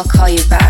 I'll call you back.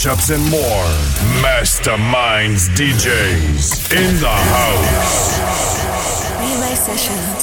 Mashups, and more. Masterminds DJs in the house. Relay Sessions.